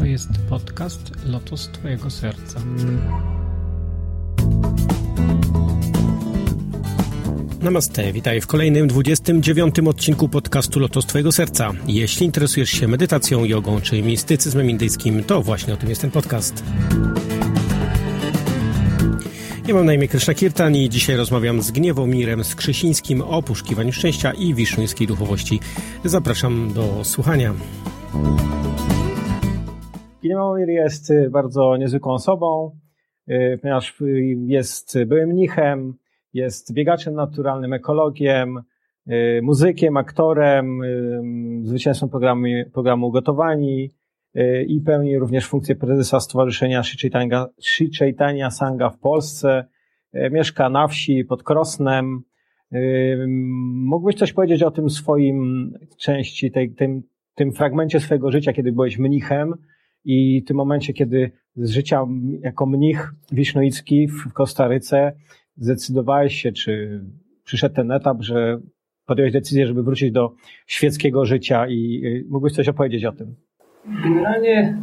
To jest podcast Lotos Twojego Serca. Namaste, witaj w kolejnym 29 odcinku podcastu Lotos Twojego Serca. Jeśli interesujesz się medytacją, jogą czy mistycyzmem indyjskim, to właśnie o tym jest ten podcast. Ja mam na imię Kryszna Kirtan i dzisiaj rozmawiam z Gniewomirem Skrzysińskim o poszukiwaniu szczęścia i wisznuńskiej duchowości. Zapraszam do słuchania. Gniewomir jest y, bardzo niezwykłą osobą, y, ponieważ y, jest byłym mnichem, jest biegaczem naturalnym, ekologiem, muzykiem, aktorem, zwycięzcą programu, programu Gotowani i pełni również funkcję prezesa Stowarzyszenia Sri Chaitanya Sangha w Polsce. Mieszka na wsi pod Krosnem. Mógłbyś coś powiedzieć o tym swoim części, tej, tym, tym fragmencie swojego życia, kiedy byłeś mnichem i tym momencie, kiedy z życia jako mnich wisznoicki w Kostaryce zdecydowałeś się, czy przyszedł ten etap, że podjąłeś decyzję, żeby wrócić do świeckiego życia i mógłbyś coś opowiedzieć o tym? Generalnie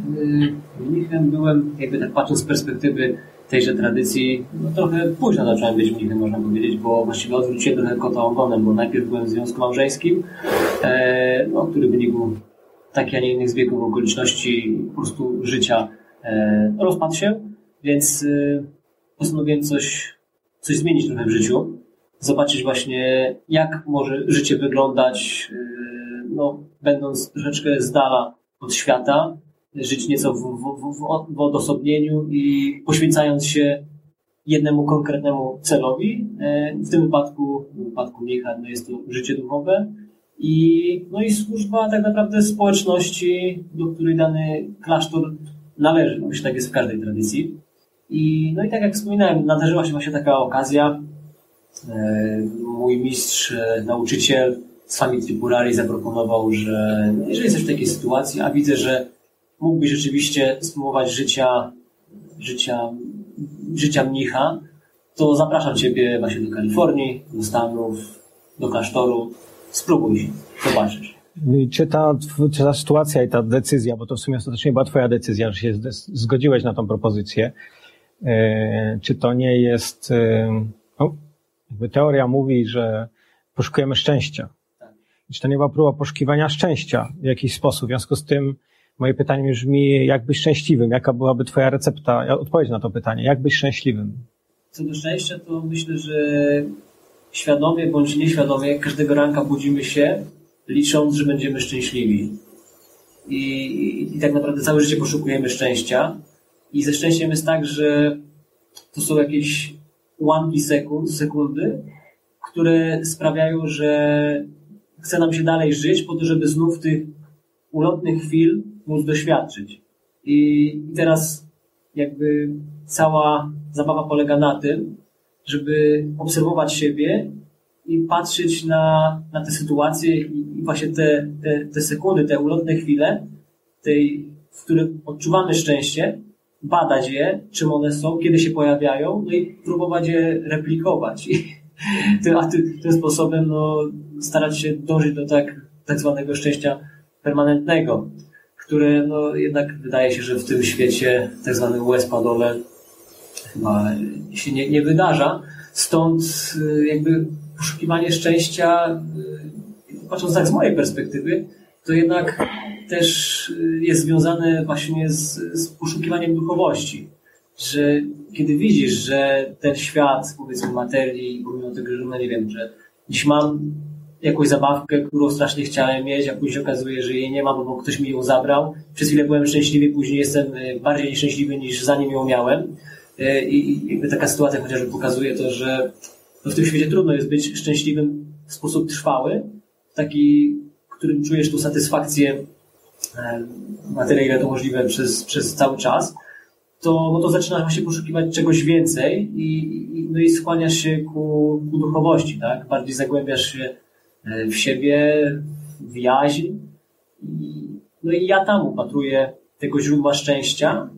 y, mnichem byłem, jakby tak patrząc z perspektywy tejże tradycji, no trochę późno zacząłem być mnichem, można powiedzieć, bo właściwie odwróciłem trochę kota ogonem, bo najpierw byłem w związku małżeńskim, e, no, który w wyniku takich, a nie innych zbiegów okoliczności po prostu życia e, rozpadł się, więc e, postanowiłem coś, coś zmienić trochę w życiu, zobaczyć właśnie jak może życie wyglądać, e, no, będąc troszeczkę z dala od świata, żyć nieco w, w, w, w odosobnieniu i poświęcając się jednemu konkretnemu celowi. W tym wypadku, w wypadku mnicha, no jest to życie duchowe, i, no i służba tak naprawdę społeczności, do której dany klasztor należy. No, myślę, tak jest w każdej tradycji. I, no i tak jak wspominałem, nadarzyła się właśnie taka okazja. E, mój mistrz, e, nauczyciel Swami Tripurari zaproponował, że jeżeli jesteś w takiej sytuacji, a widzę, że mógłbyś rzeczywiście spróbować życia, życia, życia mnicha, to zapraszam Ciebie właśnie do Kalifornii, do Stanów, do klasztoru Spróbuj, zobaczysz. Czy ta, czy ta sytuacja i ta decyzja, bo to w sumie ostatecznie była Twoja decyzja, że się zgodziłeś na tą propozycję, e, czy to nie jest, e, no, teoria mówi, że poszukujemy szczęścia. Tak. Czy to nie była próba poszukiwania szczęścia w jakiś sposób? W związku z tym moje pytanie brzmi, jak być szczęśliwym? Jaka byłaby Twoja recepta, odpowiedź na to pytanie? Jak być szczęśliwym? Co do szczęścia, to myślę, że świadomie bądź nieświadomie każdego ranka budzimy się, licząc, że będziemy szczęśliwi. I, i, I tak naprawdę całe życie poszukujemy szczęścia. I ze szczęściem jest tak, że to są jakieś ułamki sekund, sekundy, które sprawiają, że chce nam się dalej żyć po to, żeby znów tych ulotnych chwil móc doświadczyć. I, i teraz jakby cała zabawa polega na tym, żeby obserwować siebie i patrzeć na, na te sytuacje i, i właśnie te, te, te sekundy, te ulotne chwile, tej, w których odczuwamy szczęście, badać je, czym one są, kiedy się pojawiają, no i próbować je replikować. I, a ty, tym sposobem no, starać się dążyć do tak, tak zwanego szczęścia permanentnego, które no, jednak wydaje się, że w tym świecie tak zwany łez chyba się nie, nie wydarza. Stąd y, jakby poszukiwanie szczęścia, y, patrząc tak z mojej perspektywy, to jednak też y, jest związane właśnie z, z poszukiwaniem duchowości. Że kiedy widzisz, że ten świat, powiedzmy materii, pomimo tego, że no nie wiem, że dziś mam jakąś zabawkę, którą strasznie chciałem mieć, a później okazuje, że jej nie ma, bo ktoś mi ją zabrał. Przez chwilę byłem szczęśliwy, później jestem bardziej nieszczęśliwy niż zanim ją miałem. E, I jakby taka sytuacja chociażby pokazuje to, że no w tym świecie trudno jest być szczęśliwym w sposób trwały, taki, którym czujesz tu satysfakcję na tyle, ile to możliwe przez, przez cały czas, to, no to zaczynasz właśnie poszukiwać czegoś więcej i, i, no i skłaniasz się ku, ku duchowości, tak? Bardziej zagłębiasz się e, w siebie, w jaźń. I, no i ja tam upatruję tego źródła szczęścia,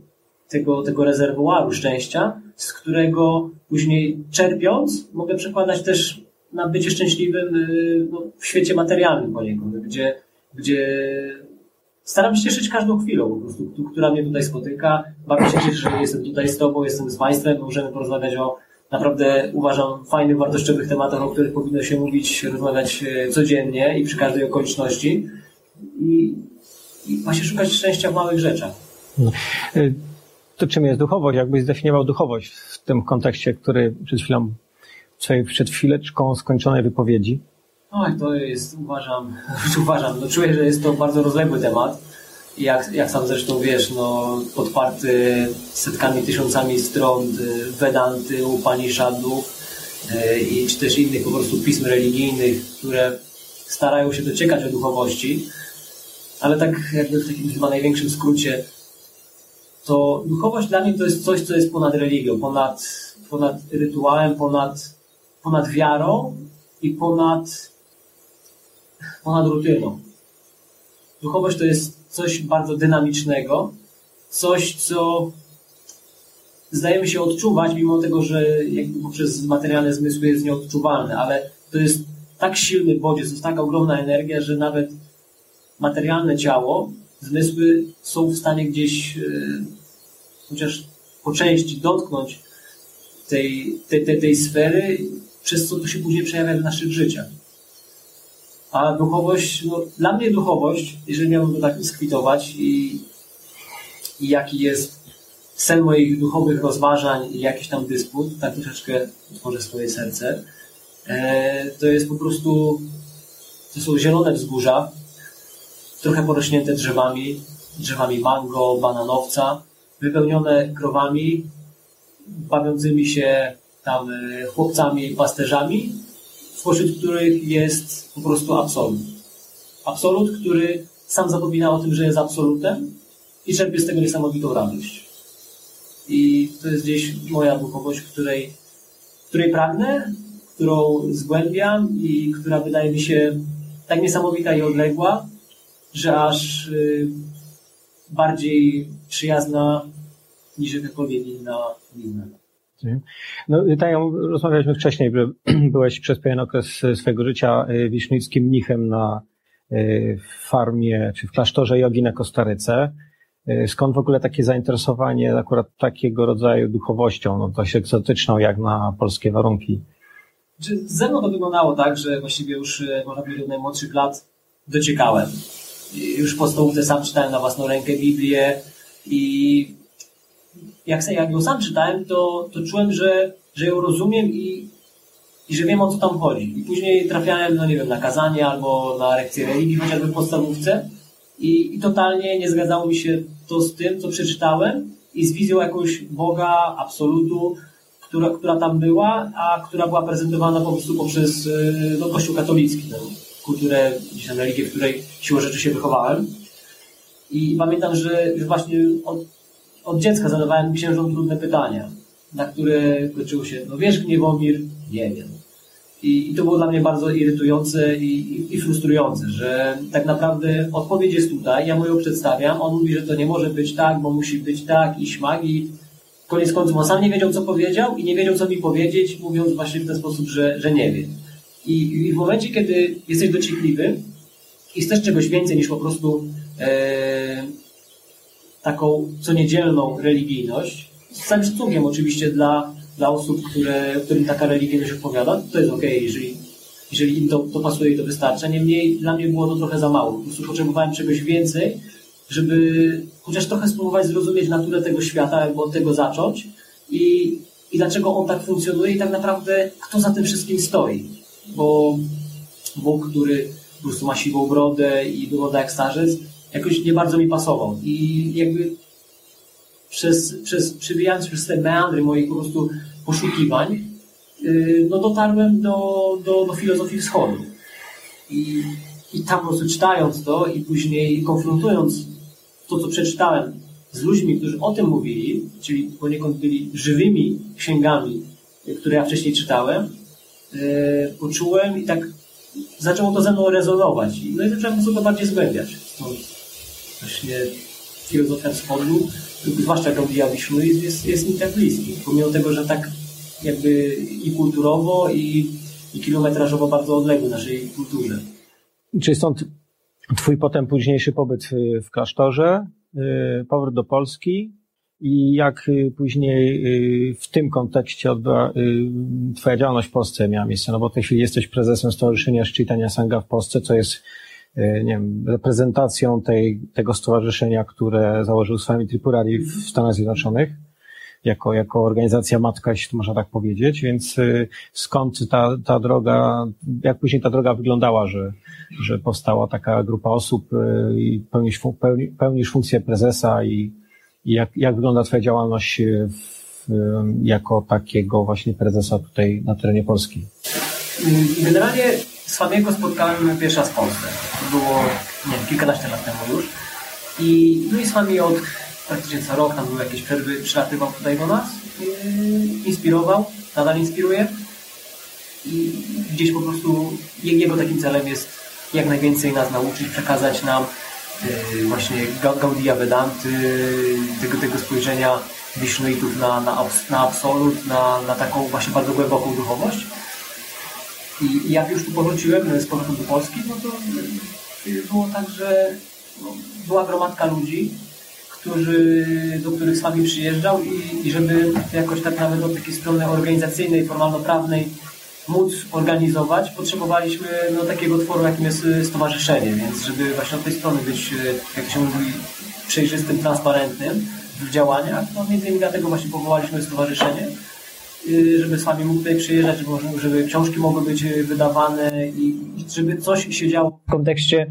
tego, tego rezerwuaru szczęścia, z którego później czerpiąc mogę przekładać też na bycie szczęśliwym y, no, w świecie materialnym poniekąd, gdzie, gdzie staram się cieszyć każdą chwilą, po prostu, która mnie tutaj spotyka. Bardzo się cieszę, że jestem tutaj z Tobą, jestem z Państwem, możemy porozmawiać o naprawdę, uważam, fajnych, wartościowych tematach, o których powinno się mówić, rozmawiać e, codziennie i przy każdej okoliczności. I, i właśnie szukać szczęścia w małych rzeczach. No. To czym jest duchowość? Jakbyś zdefiniował duchowość w tym kontekście, który przed chwilą, przed chwileczką skończonej wypowiedzi? Oj, to jest, uważam, uważam, no czuję, że jest to bardzo rozległy temat. Jak, jak sam zresztą wiesz, no, podparty setkami, tysiącami stron y, Vedanty, Upanishadów y, i czy też innych po prostu pism religijnych, które starają się dociekać o duchowości. Ale tak jakby w takim chyba największym skrócie, to duchowość dla mnie to jest coś, co jest ponad religią, ponad, ponad rytuałem, ponad, ponad wiarą i ponad ponad rutyną. Duchowość to jest coś bardzo dynamicznego, coś, co zdajemy się odczuwać, mimo tego, że jakby poprzez materialne zmysły jest nieodczuwalne, ale to jest tak silny bodziec, to jest taka ogromna energia, że nawet materialne ciało, zmysły są w stanie gdzieś yy, chociaż po części dotknąć tej, tej, tej, tej sfery, przez co to się później przejawia w naszych życiach. A duchowość, no, dla mnie duchowość, jeżeli miałbym to tak skwitować i, i jaki jest cel moich duchowych rozważań i jakiś tam dysput, tak troszeczkę otworzę swoje serce, e, to jest po prostu, to są zielone wzgórza, trochę porośnięte drzewami, drzewami mango, bananowca, wypełnione krowami, bawiącymi się tam e, chłopcami, pasterzami spośród których jest po prostu absolut. Absolut, który sam zapomina o tym, że jest absolutem i czerpie z tego niesamowitą radość. I to jest gdzieś moja duchowość, której, której pragnę, którą zgłębiam i która wydaje mi się tak niesamowita i odległa, że aż y, bardziej przyjazna niż jakakolwiek inna, inna. No, tak rozmawialiśmy wcześniej, że byłeś przez pewien okres swojego życia y, wisznickim mnichem na y, farmie czy w klasztorze jogi na Kostaryce. Y, skąd w ogóle takie zainteresowanie akurat takiego rodzaju duchowością, no dość egzotyczną jak na polskie warunki? Ze mną to wyglądało tak, że właściwie już można powiedzieć od najmłodszych lat dociekałem. Już po stołówce sam czytałem na własną rękę Biblię i jak, jak ją sam czytałem, to, to czułem, że, że ją rozumiem i, i że wiem o co tam chodzi. I później trafiałem, no nie wiem, na kazanie albo na lekcję religii, chociażby w podstawówce i, i totalnie nie zgadzało mi się to z tym, co przeczytałem i z wizją jakąś Boga, absolutu, która, która tam była, a która była prezentowana po prostu poprzez y, no, Kościół katolicki, no, kulturę, gdzieś tam religię, w której siłą rzeczy się wychowałem. I pamiętam, że już właśnie od, od dziecka zadawałem księżom trudne pytania, na które kończyło się, no wiesz Gniewomir? Nie wiem. I, I, to było dla mnie bardzo irytujące i, i, i, frustrujące, że tak naprawdę odpowiedź jest tutaj, ja mu ją przedstawiam, on mówi, że to nie może być tak, bo musi być tak i śmak i koniec końców on sam nie wiedział, co powiedział i nie wiedział, co mi powiedzieć, mówiąc właśnie w ten sposób, że, że nie wie. I, I w momencie, kiedy jesteś dociekliwy i chcesz czegoś więcej niż po prostu e, taką coniedzielną religijność, z całym szacunkiem oczywiście dla, dla osób, które, którym taka religijność odpowiada, to jest okay, jeżeli, jeżeli im to, to pasuje i to wystarcza. Niemniej dla mnie było to trochę za mało. Po prostu potrzebowałem czegoś więcej, żeby chociaż trochę spróbować zrozumieć naturę tego świata, jakby od tego zacząć i, i dlaczego on tak funkcjonuje i tak naprawdę kto za tym wszystkim stoi. Bo Bóg, który po prostu ma siwą brodę i wygląda jak starzec, jakoś nie bardzo mi pasował. I jakby przez, przez przybijając przez te meandry moich po prostu poszukiwań, yy, no dotarłem do, do, do filozofii wschodu. I I tam po prostu czytając to i później konfrontując to, co przeczytałem z ludźmi, którzy o tym mówili, czyli poniekąd byli żywymi księgami, które ja wcześniej czytałem, poczułem i tak zaczęło to ze mną rezonować. No i zacząłem to bardziej zgłębiać. Stąd właśnie filozofia wschodu, zwłaszcza Gaudia Wiśnu, jest, jest mi tak bliski. Pomimo tego, że tak jakby i kulturowo, i, i kilometrażowo bardzo odległy naszej kulturze. Czy stąd twój potem późniejszy pobyt w klasztorze, y, powrót do Polski i jak y, później y, w tym kontekście odbyła twoja działalność w Polsce miała miejsce? No bo w tej chwili jesteś prezesem Stowarzyszenia Szczytania Sanga w Polsce, co jest nie wiem, reprezentacją tej, tego stowarzyszenia, które założył Swami Tripurari w Stanach Zjednoczonych jako, jako organizacja matka, jeśli można tak powiedzieć, więc y, skąd ta, ta droga, jak później ta droga wyglądała, że, że powstała taka grupa osób y, i pełnisz, pełni, pełnisz funkcję prezesa i jak, jak wygląda Twoja działalność w, jako takiego właśnie prezesa tutaj na terenie Polski? Generalnie Słabiego spotkałem pierwszy raz w Polsce. To było nie kilkanaście lat temu już. I, no i z wami od praktycznie co rok, tam były jakieś przerwy, przylatywał tutaj do nas, yy, inspirował, nadal inspiruje i gdzieś po prostu jego takim celem jest jak najwięcej nas nauczyć, przekazać nam właśnie Gaudia Vedanty, tego, tego spojrzenia Wisznuitów na, na, na absolut, na, na taką właśnie bardzo głęboką duchowość. I jak już tu powróciłem z powrotem do Polski, no to yy, było tak, że no, była gromadka ludzi, którzy, do których z przyjeżdżał i, i żeby jakoś tak nawet od takiej strony organizacyjnej, formalno-prawnej móc organizować, potrzebowaliśmy no, takiego tworu, jakim jest y, stowarzyszenie, więc żeby właśnie od tej strony być, y, jak się mówi, przejrzystym, transparentnym w działaniach, no między innymi dlatego właśnie powołaliśmy stowarzyszenie, y, żeby z Wami mógł tutaj przyjeżdżać, żeby, książki mogły być wydawane i żeby coś się działo w kontekście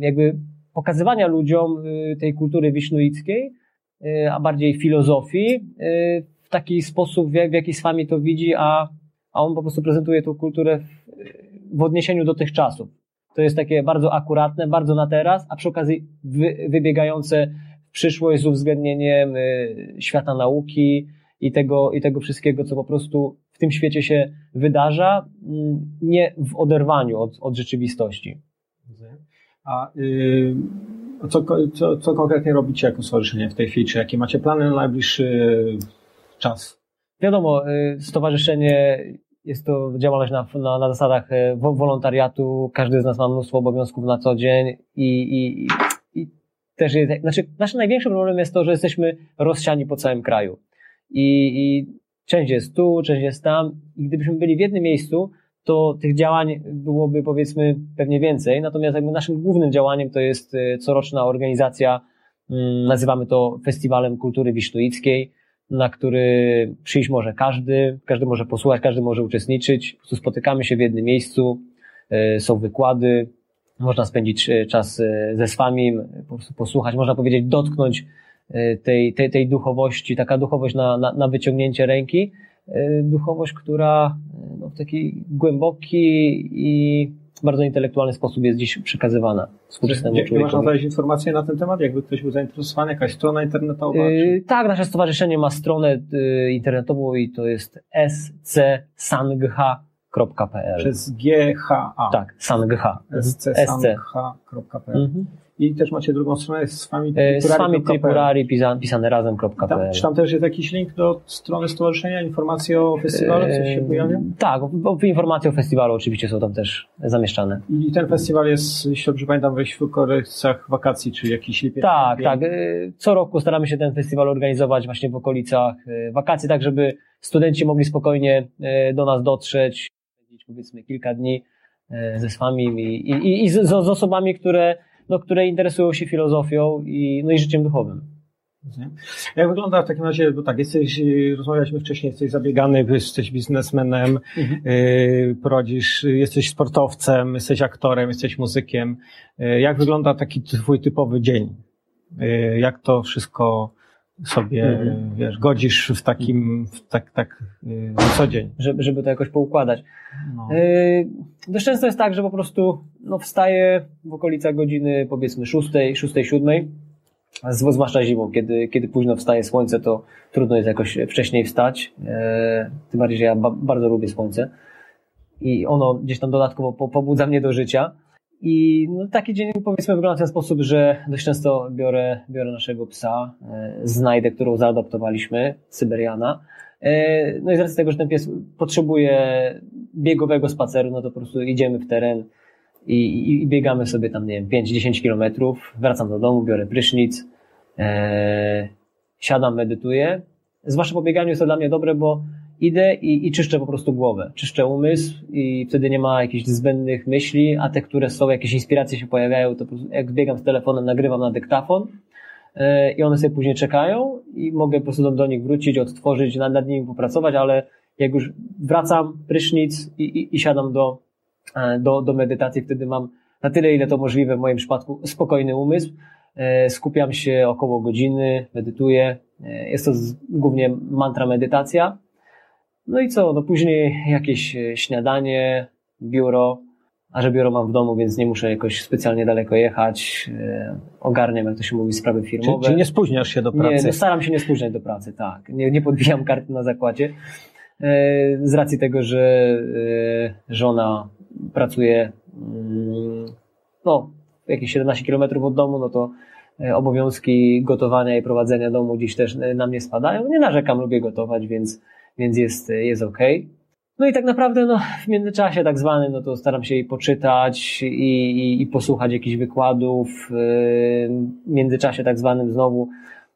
jakby pokazywania ludziom tej kultury wisznuickiej, a bardziej filozofii, w taki sposób, w jaki z wami to widzi, a, a on po prostu prezentuje tą kulturę w, w odniesieniu do tych czasów. To jest takie bardzo akuratne, bardzo na teraz, a przy okazji wy, wybiegające w przyszłość z uwzględnieniem świata nauki i tego, i tego wszystkiego, co po prostu w tym świecie się wydarza, mm, nie w oderwaniu od, od rzeczywistości. A yy, co, co, co konkretnie robicie jako stowarzyszenie w tej chwili? Czy jakie macie plany na najbliższy czas? Wiadomo, y, stowarzyszenie jest to działalność na, na, na zasadach y, wolontariatu. Każdy z nas ma mnóstwo obowiązków na co dzień i, i, i też jest, znaczy, naszym największym problemem jest to, że jesteśmy rozsiani po całym kraju. I, I część jest tu, część jest tam. I gdybyśmy byli w jednym miejscu, to tych działań byłoby powiedzmy pewnie więcej. Natomiast jakby naszym głównym działaniem to jest e, coroczna organizacja, mm, nazywamy to Festiwalem Kultury Wisztuickiej, na który przyjść może każdy, każdy może posłuchać, każdy może uczestniczyć. Po prostu spotykamy się w jednym miejscu, e, są wykłady, można spędzić e, czas ze swami, po prostu posłuchać, można powiedzieć, dotknąć tej, tej, tej duchowości, taka duchowość na, na, na wyciągnięcie ręki, duchowość, która w taki głęboki i bardzo intelektualny sposób jest dziś przekazywana współczesnemu Gdzie, człowiekowi. Można znaleźć informacje na ten temat? Jakby ktoś był zainteresowany, jakaś strona internetowa? Yy, tak, nasze stowarzyszenie ma stronę yy, internetową i to jest scsangha.pl Przez GHA. Tak, sangha. scsangha.pl mhm. I też macie drugą stronę z Tripurari. Swami Tripurari pisane razem.pl. Tam, czy tam też jest jakiś link do strony stowarzyszenia, informacje o festiwalu, coś się pojawia? Tak, informacje o festiwalu oczywiście są tam też zamieszczane. I ten festiwal jest, jeśli dobrze pamiętam, w okolicach wakacji, czy jakiś lipiec? Tak, tak. Y, co roku staramy się ten festiwal organizować właśnie w okolicach wakacji, tak żeby studenci mogli spokojnie do nas dotrzeć, powiedzmy kilka dni ze swami i, i, i z, z osobami, które no, które interesują się filozofią i, no i życiem duchowym. Jak wygląda w takim razie, bo tak, jesteś, rozmawialiśmy wcześniej, jesteś zabiegany, jesteś biznesmenem, mhm. y, prowadzisz, jesteś sportowcem, jesteś aktorem, jesteś muzykiem. Y, jak wygląda taki twój typowy dzień? Y, jak to wszystko sobie, mhm. wiesz, godzisz w takim, w tak, tak yy, na co dzień. Żeby, żeby to jakoś poukładać. No. Yy, dość często jest tak, że po prostu no, wstaję w okolicach godziny powiedzmy szóstej, szóstej, siódmej, zwłaszcza zimą, kiedy, kiedy późno wstaje słońce, to trudno jest jakoś wcześniej wstać, yy, tym bardziej, że ja ba bardzo lubię słońce i ono gdzieś tam dodatkowo po, pobudza mnie do życia. I no, taki dzień powiedzmy wygląda w ten sposób, że dość często biorę, biorę naszego psa, e, znajdę, którą zaadoptowaliśmy, Syberiana. E, no i z racji tego, że ten pies potrzebuje biegowego spaceru, no to po prostu idziemy w teren i, i, i biegamy sobie tam, nie wiem, 5-10 kilometrów, wracam do domu, biorę prysznic, e, siadam, medytuję. Zwłaszcza po bieganiu jest to dla mnie dobre, bo idę i, i czyszczę po prostu głowę, czyszczę umysł i wtedy nie ma jakichś zbędnych myśli, a te, które są, jakieś inspiracje się pojawiają, to po prostu jak biegam z telefonem, nagrywam na dyktafon yy, i one sobie później czekają i mogę po prostu do, do nich wrócić, odtworzyć, nad, nad nimi popracować, ale jak już wracam, prysznic i, i, i siadam do, yy, do, do medytacji, wtedy mam na tyle, ile to możliwe w moim przypadku, spokojny umysł, yy, skupiam się około godziny, medytuję, jest to głównie mantra medytacja, no i co, no później jakieś e, śniadanie, biuro, a że biuro mam w domu, więc nie muszę jakoś specjalnie daleko jechać. E, ogarniam, jak to się mówi, sprawy firmowe. Czy, czy nie spóźniasz się do pracy? Nie, no staram się nie spóźniać do pracy, tak. Nie, nie podbijam karty na zakładzie. E, z racji tego, że żona pracuje mm, no, jakieś 17 kilometrów od domu, no to obowiązki gotowania i prowadzenia domu gdzieś też na mnie spadają. Nie narzekam, lubię gotować, więc więc jest, jest ok. No i tak naprawdę no, w międzyczasie tak zwanym, no to staram się i poczytać i, i, i posłuchać jakichś wykładów. W międzyczasie tak zwanym znowu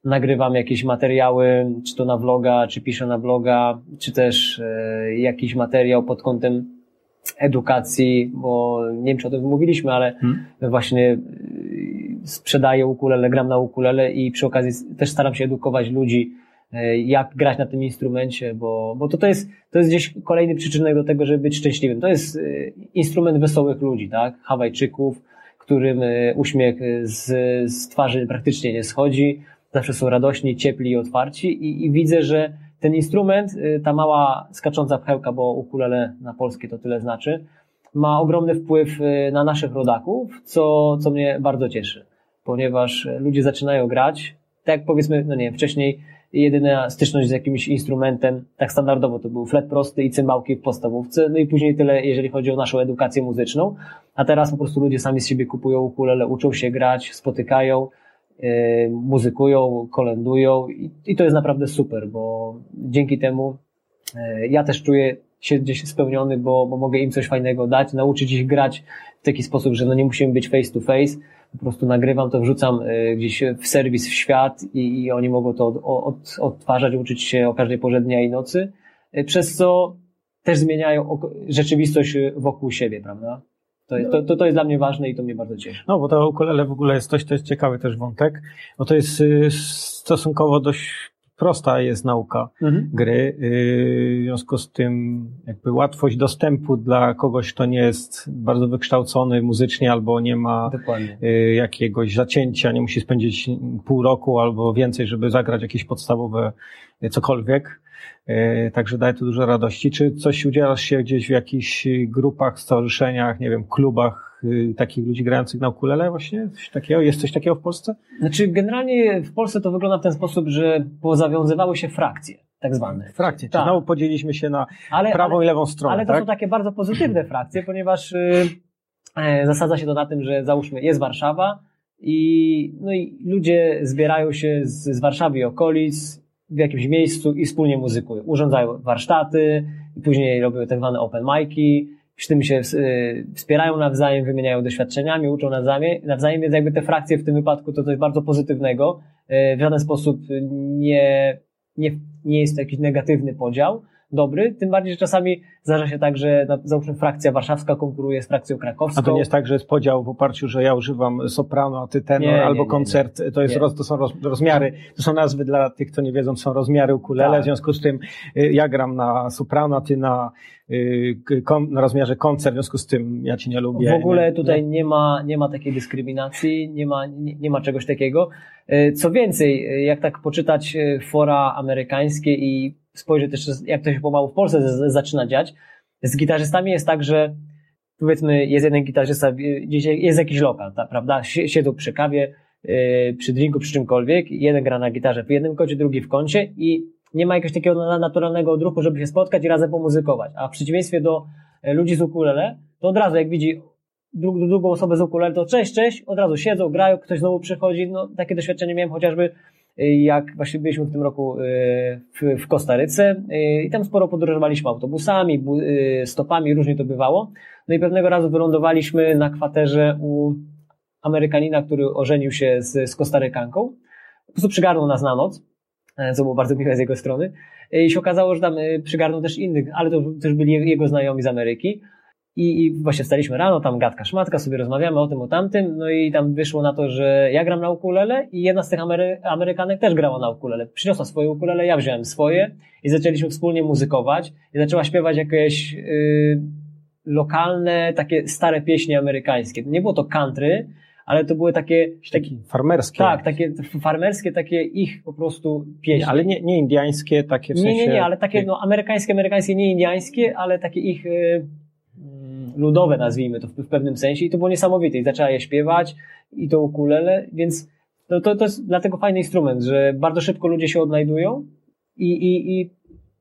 nagrywam jakieś materiały, czy to na vloga, czy piszę na bloga, czy też e, jakiś materiał pod kątem edukacji, bo nie wiem, czy o tym mówiliśmy, ale hmm. właśnie e, sprzedaję ukulele, gram na ukulele i przy okazji też staram się edukować ludzi jak grać na tym instrumencie, bo, bo to, to, jest, to jest gdzieś kolejny przyczynek do tego, żeby być szczęśliwym. To jest e, instrument wesołych ludzi, tak? Hawajczyków, którym e, uśmiech z, z twarzy praktycznie nie schodzi, zawsze są radośni, ciepli i otwarci i, i widzę, że ten instrument, ta mała skacząca pchełka, bo ukulele na polskie to tyle znaczy, ma ogromny wpływ na naszych rodaków, co, co mnie bardzo cieszy, ponieważ ludzie zaczynają grać, tak powiedzmy, no nie wiem, wcześniej jedyna styczność z jakimś instrumentem, tak standardowo to był flet prosty i cymbałki w podstawówce, no i później tyle, jeżeli chodzi o naszą edukację muzyczną, a teraz po prostu ludzie sami z siebie kupują ukulele, uczą się grać, spotykają, yy, muzykują, kolendują. I, i to jest naprawdę super, bo dzięki temu yy, ja też czuję się gdzieś spełniony, bo, bo mogę im coś fajnego dać, nauczyć ich grać w taki sposób, że no nie musimy być face to face, po prostu nagrywam to, wrzucam y, gdzieś w serwis w świat i, i oni mogą to od, od, odtwarzać, uczyć się o każdej porze dnia i nocy, y, przez co też zmieniają rzeczywistość wokół siebie, prawda? To, jest, to, to, jest dla mnie ważne i to mnie bardzo cieszy. No, bo to ukulele w ogóle jest coś, to jest ciekawy też wątek, bo to jest stosunkowo dość prosta jest nauka mhm. gry. Y, w związku z tym jakby łatwość dostępu dla kogoś, kto nie jest bardzo wykształcony muzycznie albo nie ma Dokładnie. Y, jakiegoś zacięcia, nie musi spędzić pół roku albo więcej, żeby zagrać jakieś podstawowe y, cokolwiek. Także daje to dużo radości. Czy coś udzielasz się gdzieś w jakichś grupach, stowarzyszeniach, nie wiem, klubach Y, takich ludzi grających na ukulele właśnie? Coś takiego? Jest coś takiego w Polsce? Znaczy, generalnie w Polsce to wygląda w ten sposób, że pozawiązywały się frakcje, tak zwane. Frakcje, tak. znowu podzieliliśmy się na ale, prawą ale, i lewą stronę, Ale to tak? są takie bardzo pozytywne frakcje, ponieważ yy, zasadza się to na tym, że załóżmy, jest Warszawa i, no i ludzie zbierają się z, z Warszawy i okolic w jakimś miejscu i wspólnie muzykują. Urządzają warsztaty, i później robią tak zwane open mic'i, przy tym się y, wspierają nawzajem, wymieniają doświadczeniami, uczą nawzajem, nawzajem, więc jakby te frakcje w tym wypadku to coś bardzo pozytywnego. Y, w żaden sposób nie, nie, nie jest to jakiś negatywny podział. dobry, tym bardziej, że czasami zdarza się tak, że na, załóżmy frakcja warszawska konkuruje z frakcją krakowską. A to nie jest tak, że jest podział w oparciu, że ja używam soprano, a ty tenor, Nie, nie, albo nie, koncert, to, jest Nie. roz, to są roz, rozmiary, to są nazwy dla tych, kto nie wiedzą, to są rozmiary ukulele, Tak. w związku z tym y, ja gram na soprano, a ty na, na rozmiarze koncert, w związku z tym ja ci nie lubię. W ogóle tutaj nie. nie ma, nie ma takiej dyskryminacji, nie ma, nie, nie ma czegoś takiego. E, Co więcej, e, jak tak poczytać fora amerykańskie i spojrzeć też, jak to się pomału w Polsce zaczyna dziać, z gitarzystami jest tak, że powiedzmy jest jeden gitarzysta, gdzieś jest jakiś lokal, prawda? Sie- Siedzą przy kawie, przy drinku, przy czymkolwiek, jeden gra na gitarze w jednym kącie, drugi w kącie i nie ma jakiegoś takiego na- naturalnego odruchu, żeby się spotkać i razem pomuzykować. A w przeciwieństwie do e, ludzi z ukulele, to od razu jak widzi dru- drugą osobę z ukulele, to cześć, cześć, od razu siedzą, grają, ktoś znowu przychodzi, no takie doświadczenie miałem chociażby y, jak właśnie byliśmy w tym roku y, w, Kostaryce i tam sporo podróżowaliśmy autobusami, bu- stopami, różnie to bywało. No i pewnego razu wylądowaliśmy na kwaterze u Amerykanina, który ożenił się z, z Kostarykanką. Po prostu przygarnął nas na noc, e, co było bardzo miłe z jego strony. I się okazało, że tam y, przygarnął też innych, ale to też byli jego znajomi z Ameryki. I, I właśnie wstaliśmy rano, tam gadka szmatka, sobie rozmawiamy o tym, o tamtym, no i tam wyszło na to, że ja gram na ukulele i jedna z tych Amery Amerykanek też grała na ukulele. Przyniosła swoje ukulele, ja wziąłem swoje i zaczęliśmy wspólnie muzykować i zaczęła śpiewać jakieś y, lokalne, takie stare pieśni amerykańskie. Nie było to country, ale to były takie, takie Taki farmerskie. tak, takie farmerskie, takie ich po prostu pieśni. Nie, ale nie, nie indiańskie, takie w Nie, sensie... nie, nie, ale takie no, amerykańskie, amerykańskie, nie indiańskie, ale takie ich y, mm, ludowe, nazwijmy to w, w pewnym sensie. I to było niesamowite. I zaczęła je śpiewać i to ukulele, więc to, to, to jest dlatego fajny instrument, że bardzo szybko ludzie się odnajdują i, i, i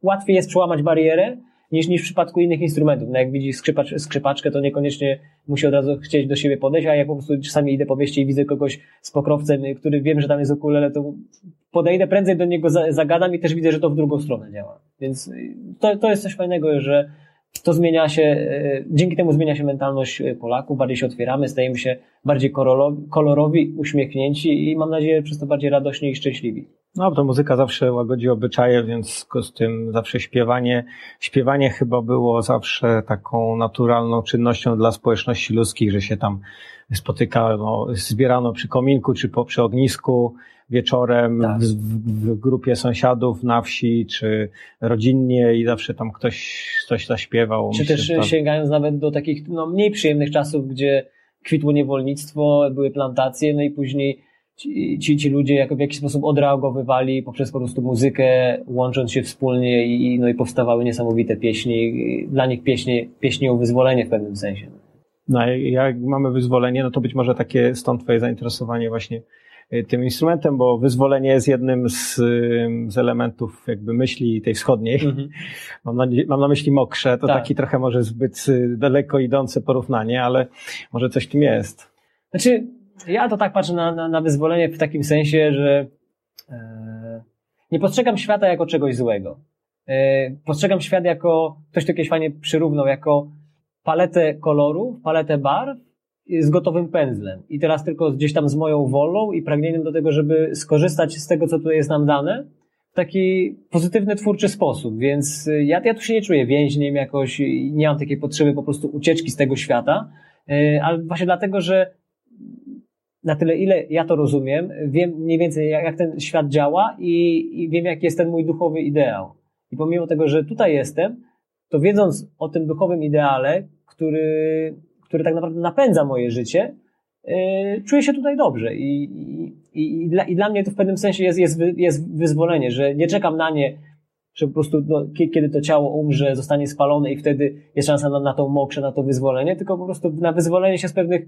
łatwiej jest przełamać barierę niż, niż w przypadku innych instrumentów. No jak widzi skrzypacz, skrzypaczkę, to niekoniecznie musi od razu chcieć do siebie podejść, a jak po prostu czasami idę po wieście i widzę kogoś z pokrowcem, który wiem, że tam jest ukulele, to podejdę prędzej do niego, za- zagadam i też widzę, że to w drugą stronę działa. Więc to, to jest coś fajnego, że to zmienia się, y, dzięki temu zmienia się mentalność y, Polaków, bardziej się otwieramy, stajemy się bardziej kolorowi, uśmiechnięci i mam nadzieję przez to bardziej radośni i szczęśliwi. No, to muzyka zawsze łagodzi obyczaje, więc z tym zawsze śpiewanie, śpiewanie chyba było zawsze taką naturalną czynnością dla społeczności ludzkich, że się tam spotykano, zbierano przy kominku czy po, przy ognisku wieczorem Tak. w, w, grupie sąsiadów na wsi, czy rodzinnie i zawsze tam ktoś coś zaśpiewał. Czy Myślę, też to- sięgając nawet do takich no, mniej przyjemnych czasów, gdzie kwitło niewolnictwo, były plantacje, no i później ci, ci, ci ludzie jako w jakiś sposób odreagowywali poprzez po prostu muzykę, łącząc się wspólnie i, no i powstawały niesamowite pieśni. Dla nich pieśni, pieśni o wyzwolenie w pewnym sensie. No, jak- mamy wyzwolenie, no to być może takie stąd twoje zainteresowanie właśnie tym instrumentem, bo wyzwolenie jest jednym z, z elementów jakby myśli tej wschodniej. Mam na, mam na myśli mokrze, to Tak. taki trochę może zbyt y, daleko idące porównanie, ale może coś tym jest. Znaczy, ja to tak patrzę na, na, na wyzwolenie w takim sensie, że e, nie postrzegam świata jako czegoś złego. E, postrzegam świat jako, ktoś to kiedyś fajnie przyrównał, jako paletę kolorów, paletę barw z gotowym pędzlem. I teraz tylko gdzieś tam z moją wolą i pragnieniem do tego, żeby skorzystać z tego, co tu jest nam dane, w taki pozytywny, twórczy sposób. Więc y, ja, ja tu się nie czuję więźniem jakoś, nie mam takiej potrzeby po prostu ucieczki z tego świata, y, ale właśnie dlatego, że na tyle, ile ja to rozumiem, wiem mniej więcej, jak, jak ten świat działa i, i wiem, jaki jest ten mój duchowy ideał. I pomimo tego, że tutaj jestem, to wiedząc o tym duchowym ideale, który, który tak naprawdę napędza moje życie, yy, czuję się tutaj dobrze. I, i, i, dla, I dla mnie to w pewnym sensie jest, jest, jest wyzwolenie, że nie czekam na nie, że po prostu no, kie- kiedy to ciało umrze, zostanie spalone i wtedy jest szansa na, na tą mokrze, na to wyzwolenie, tylko po prostu na wyzwolenie się z pewnych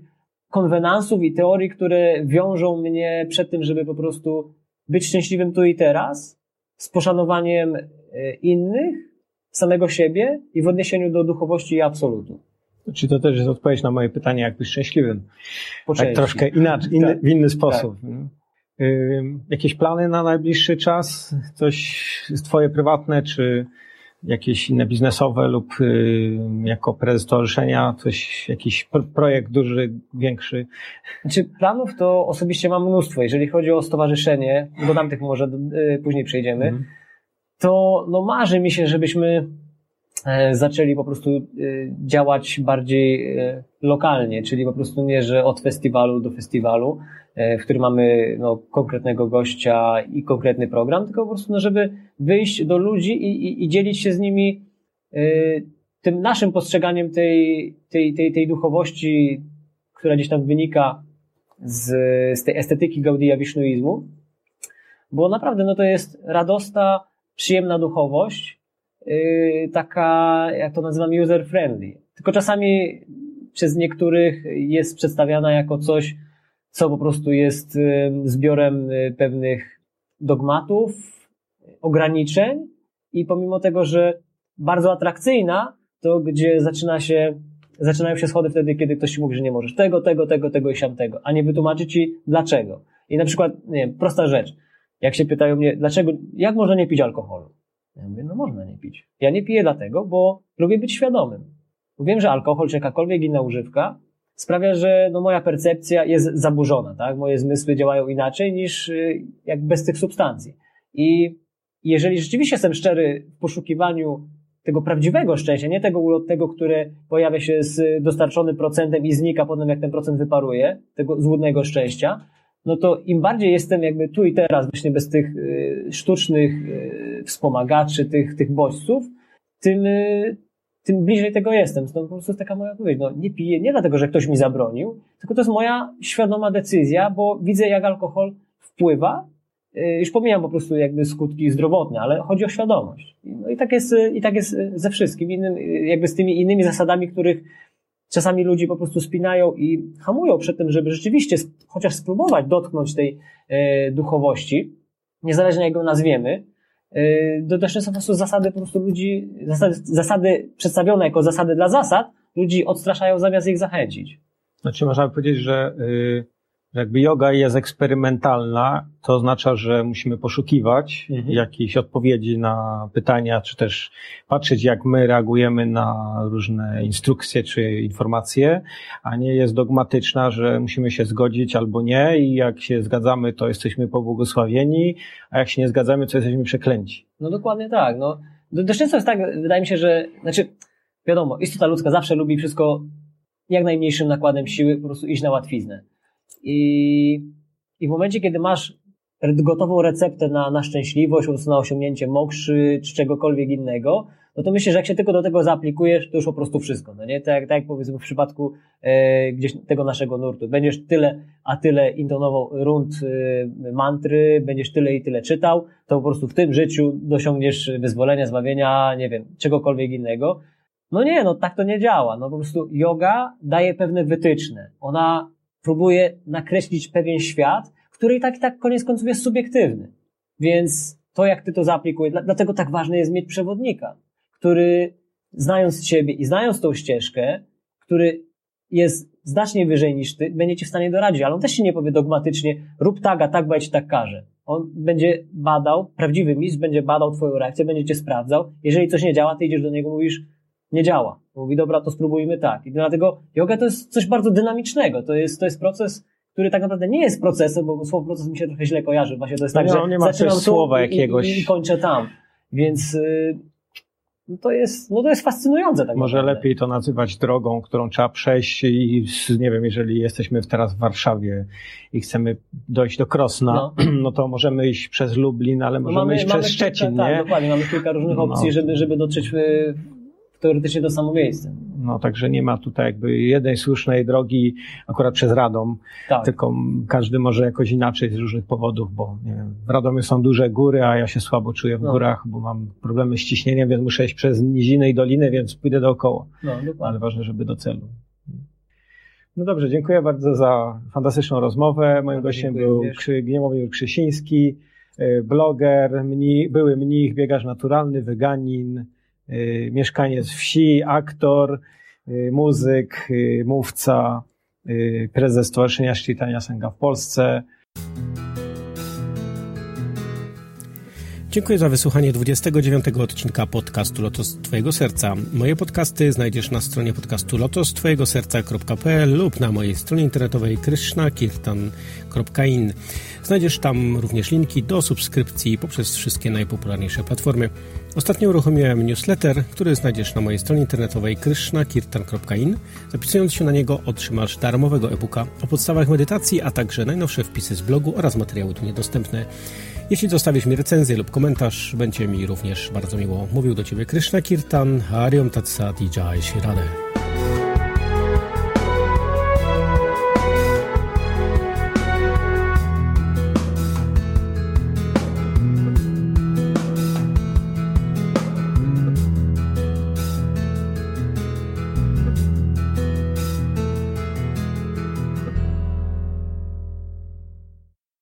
konwenansów i teorii, które wiążą mnie przed tym, żeby po prostu być szczęśliwym tu i teraz, z poszanowaniem e, innych, samego siebie i w odniesieniu do duchowości i absolutu. Czy to też jest odpowiedź na moje pytanie, jak być szczęśliwym? Tak troszkę inaczej, inny, Tak. w inny sposób. Ym, Jakieś plany na najbliższy czas? Coś twoje prywatne, czy jakieś inne biznesowe lub ym, jako prezes stowarzyszenia coś, jakiś pro- projekt duży, większy? Znaczy, planów to osobiście mam mnóstwo. Jeżeli chodzi o stowarzyszenie, do tamtych może y, później przejdziemy, Mhm. to no marzy mi się, żebyśmy zaczęli po prostu e, działać bardziej e, lokalnie, czyli po prostu nie, że od festiwalu do festiwalu, w którym mamy no, konkretnego gościa i konkretny program, tylko po prostu, no, żeby wyjść do ludzi i, i, i dzielić się z nimi tym naszym postrzeganiem tej, tej, tej, tej duchowości, która gdzieś tam wynika z, z tej estetyki Gaudia Wisznuizmu, bo naprawdę no to jest radosna, przyjemna duchowość, taka, jak to nazywam, user-friendly. Tylko czasami przez niektórych jest przedstawiana jako coś, co po prostu jest yy, zbiorem yy, pewnych dogmatów, ograniczeń i pomimo tego, że bardzo atrakcyjna, to gdzie zaczyna się, zaczynają się schody wtedy, kiedy ktoś ci mówi, że nie możesz tego, tego, tego, tego i siamtego, a nie wytłumaczy ci dlaczego. I na przykład, nie wiem, prosta rzecz. Jak się pytają mnie, dlaczego, jak można nie pić alkoholu? Ja mówię, no można nie pić. Ja nie piję dlatego, bo lubię być świadomym. Bo wiem, że alkohol czy jakakolwiek inna używka sprawia, że no, moja percepcja jest zaburzona, tak? Moje zmysły działają inaczej niż y, jak bez tych substancji. I jeżeli rzeczywiście jestem szczery w poszukiwaniu tego prawdziwego szczęścia, nie tego ulotnego, które pojawia się z dostarczonym procentem i znika potem, jak ten procent wyparuje, tego złudnego szczęścia, no to im bardziej jestem jakby tu i teraz, właśnie bez tych y, sztucznych y, wspomagaczy, tych, tych bodźców, tym, y, tym bliżej tego jestem. To po prostu jest taka moja odpowiedź. No, nie piję nie dlatego, że ktoś mi zabronił, tylko to jest moja świadoma decyzja, bo widzę, jak alkohol wpływa. Już pomijam po prostu jakby skutki zdrowotne, ale chodzi o świadomość. No i tak jest, i tak jest ze wszystkim innym, jakby z tymi innymi zasadami, których Czasami ludzi po prostu spinają i hamują przed tym, żeby rzeczywiście chociaż spróbować dotknąć tej duchowości, niezależnie jak ją nazwiemy. E, to też są po prostu zasady po prostu ludzi, zasady, zasady przedstawione jako zasady dla zasad, ludzi odstraszają zamiast ich zachęcić. Znaczy można by powiedzieć, że y, jakby yoga jest eksperymentalna, to oznacza, że musimy poszukiwać mhm. jakiejś odpowiedzi na pytania, czy też patrzeć, jak my reagujemy na różne instrukcje czy informacje, a nie jest dogmatyczna, że musimy się zgodzić albo nie i jak się zgadzamy, to jesteśmy pobłogosławieni, a jak się nie zgadzamy, to jesteśmy przeklęci. No dokładnie tak. No, dość często jest tak, wydaje mi się, że, znaczy, wiadomo, istota ludzka zawsze lubi wszystko jak najmniejszym nakładem siły, po prostu iść na łatwiznę. I, i w momencie, kiedy masz gotową receptę na, na szczęśliwość, na osiągnięcie mokrzy czy czegokolwiek innego, no to myślę, że jak się tylko do tego zaaplikujesz, to już po prostu wszystko, no nie? Tak, tak jak powiedzmy w przypadku e, gdzieś tego naszego nurtu. Będziesz tyle, a tyle intonował rund e, mantry, będziesz tyle i tyle czytał, to po prostu w tym życiu dosiągniesz wyzwolenia, zbawienia, nie wiem, czegokolwiek innego. No nie, no tak to nie działa. No po prostu yoga daje pewne wytyczne. Ona próbuje nakreślić pewien świat, który i tak i tak koniec końców jest subiektywny. Więc to, jak ty to zaaplikujesz, dlatego tak ważne jest mieć przewodnika, który znając siebie i znając tą ścieżkę, który jest znacznie wyżej niż ty, będzie ci w stanie doradzić, ale on też się nie powie dogmatycznie, rób tak, a tak, bo ja ci tak każe. On będzie badał, prawdziwy mistrz będzie badał twoją reakcję, będzie cię sprawdzał. Jeżeli coś nie działa, ty idziesz do niego, mówisz, nie działa. Mówi, dobra, to spróbujmy tak. I dlatego yoga to jest coś bardzo dynamicznego. To jest, to jest proces, który tak naprawdę nie jest procesem, bo słowo proces mi się trochę źle kojarzy. Właśnie to jest tak, no, że nie ma zaczynam słowa jakiegoś. I, i kończę tam. Więc y, no to jest, no to jest fascynujące. Tak Może naprawdę. lepiej to nazywać drogą, którą trzeba przejść i nie wiem, jeżeli jesteśmy teraz w Warszawie i chcemy dojść do Krosna, no, no to możemy iść przez Lublin, ale możemy no mamy, iść mamy przez kilka, Szczecin, tak, nie? Tak, dokładnie, mamy kilka różnych no. opcji, żeby, żeby dotrzeć w, teoretycznie to samo miejsce. No, także nie ma tutaj jakby jednej słusznej drogi akurat przez Radom, tak. tylko każdy może jakoś inaczej z różnych powodów, bo nie wiem, w Radomie są duże góry, a ja się słabo czuję w no. górach, bo mam problemy z ciśnieniem, więc muszę iść przez niziny i doliny, więc pójdę dookoła. No, dokładnie. Ale ważne, żeby do celu. No dobrze, dziękuję bardzo za fantastyczną rozmowę. Moim no, gościem był Gniemowicz Krzysiński, y, bloger, mni, były mnich, biegacz naturalny, weganin, mieszkaniec wsi, aktor, y, muzyk, y, mówca, prezes Stowarzyszenia Szczytania Sęga w Polsce. Dziękuję za wysłuchanie 29 odcinka podcastu Lotos Twojego Serca. Moje podcasty znajdziesz na stronie podcastu lotostwojegoserca.pl lub na mojej stronie internetowej krishnakirtan.in. Znajdziesz tam również linki do subskrypcji poprzez wszystkie najpopularniejsze platformy. Ostatnio uruchomiłem newsletter, który znajdziesz na mojej stronie internetowej krishnakirtan.in. Zapisując się na niego otrzymasz darmowego e-booka o podstawach medytacji, a także najnowsze wpisy z blogu oraz materiały tu niedostępne. Jeśli zostawisz mi recenzję lub komentarz, będzie mi również bardzo miło. Mówił do Ciebie Krishna Kirtan, Hariom Tatsat i Jai Shirade.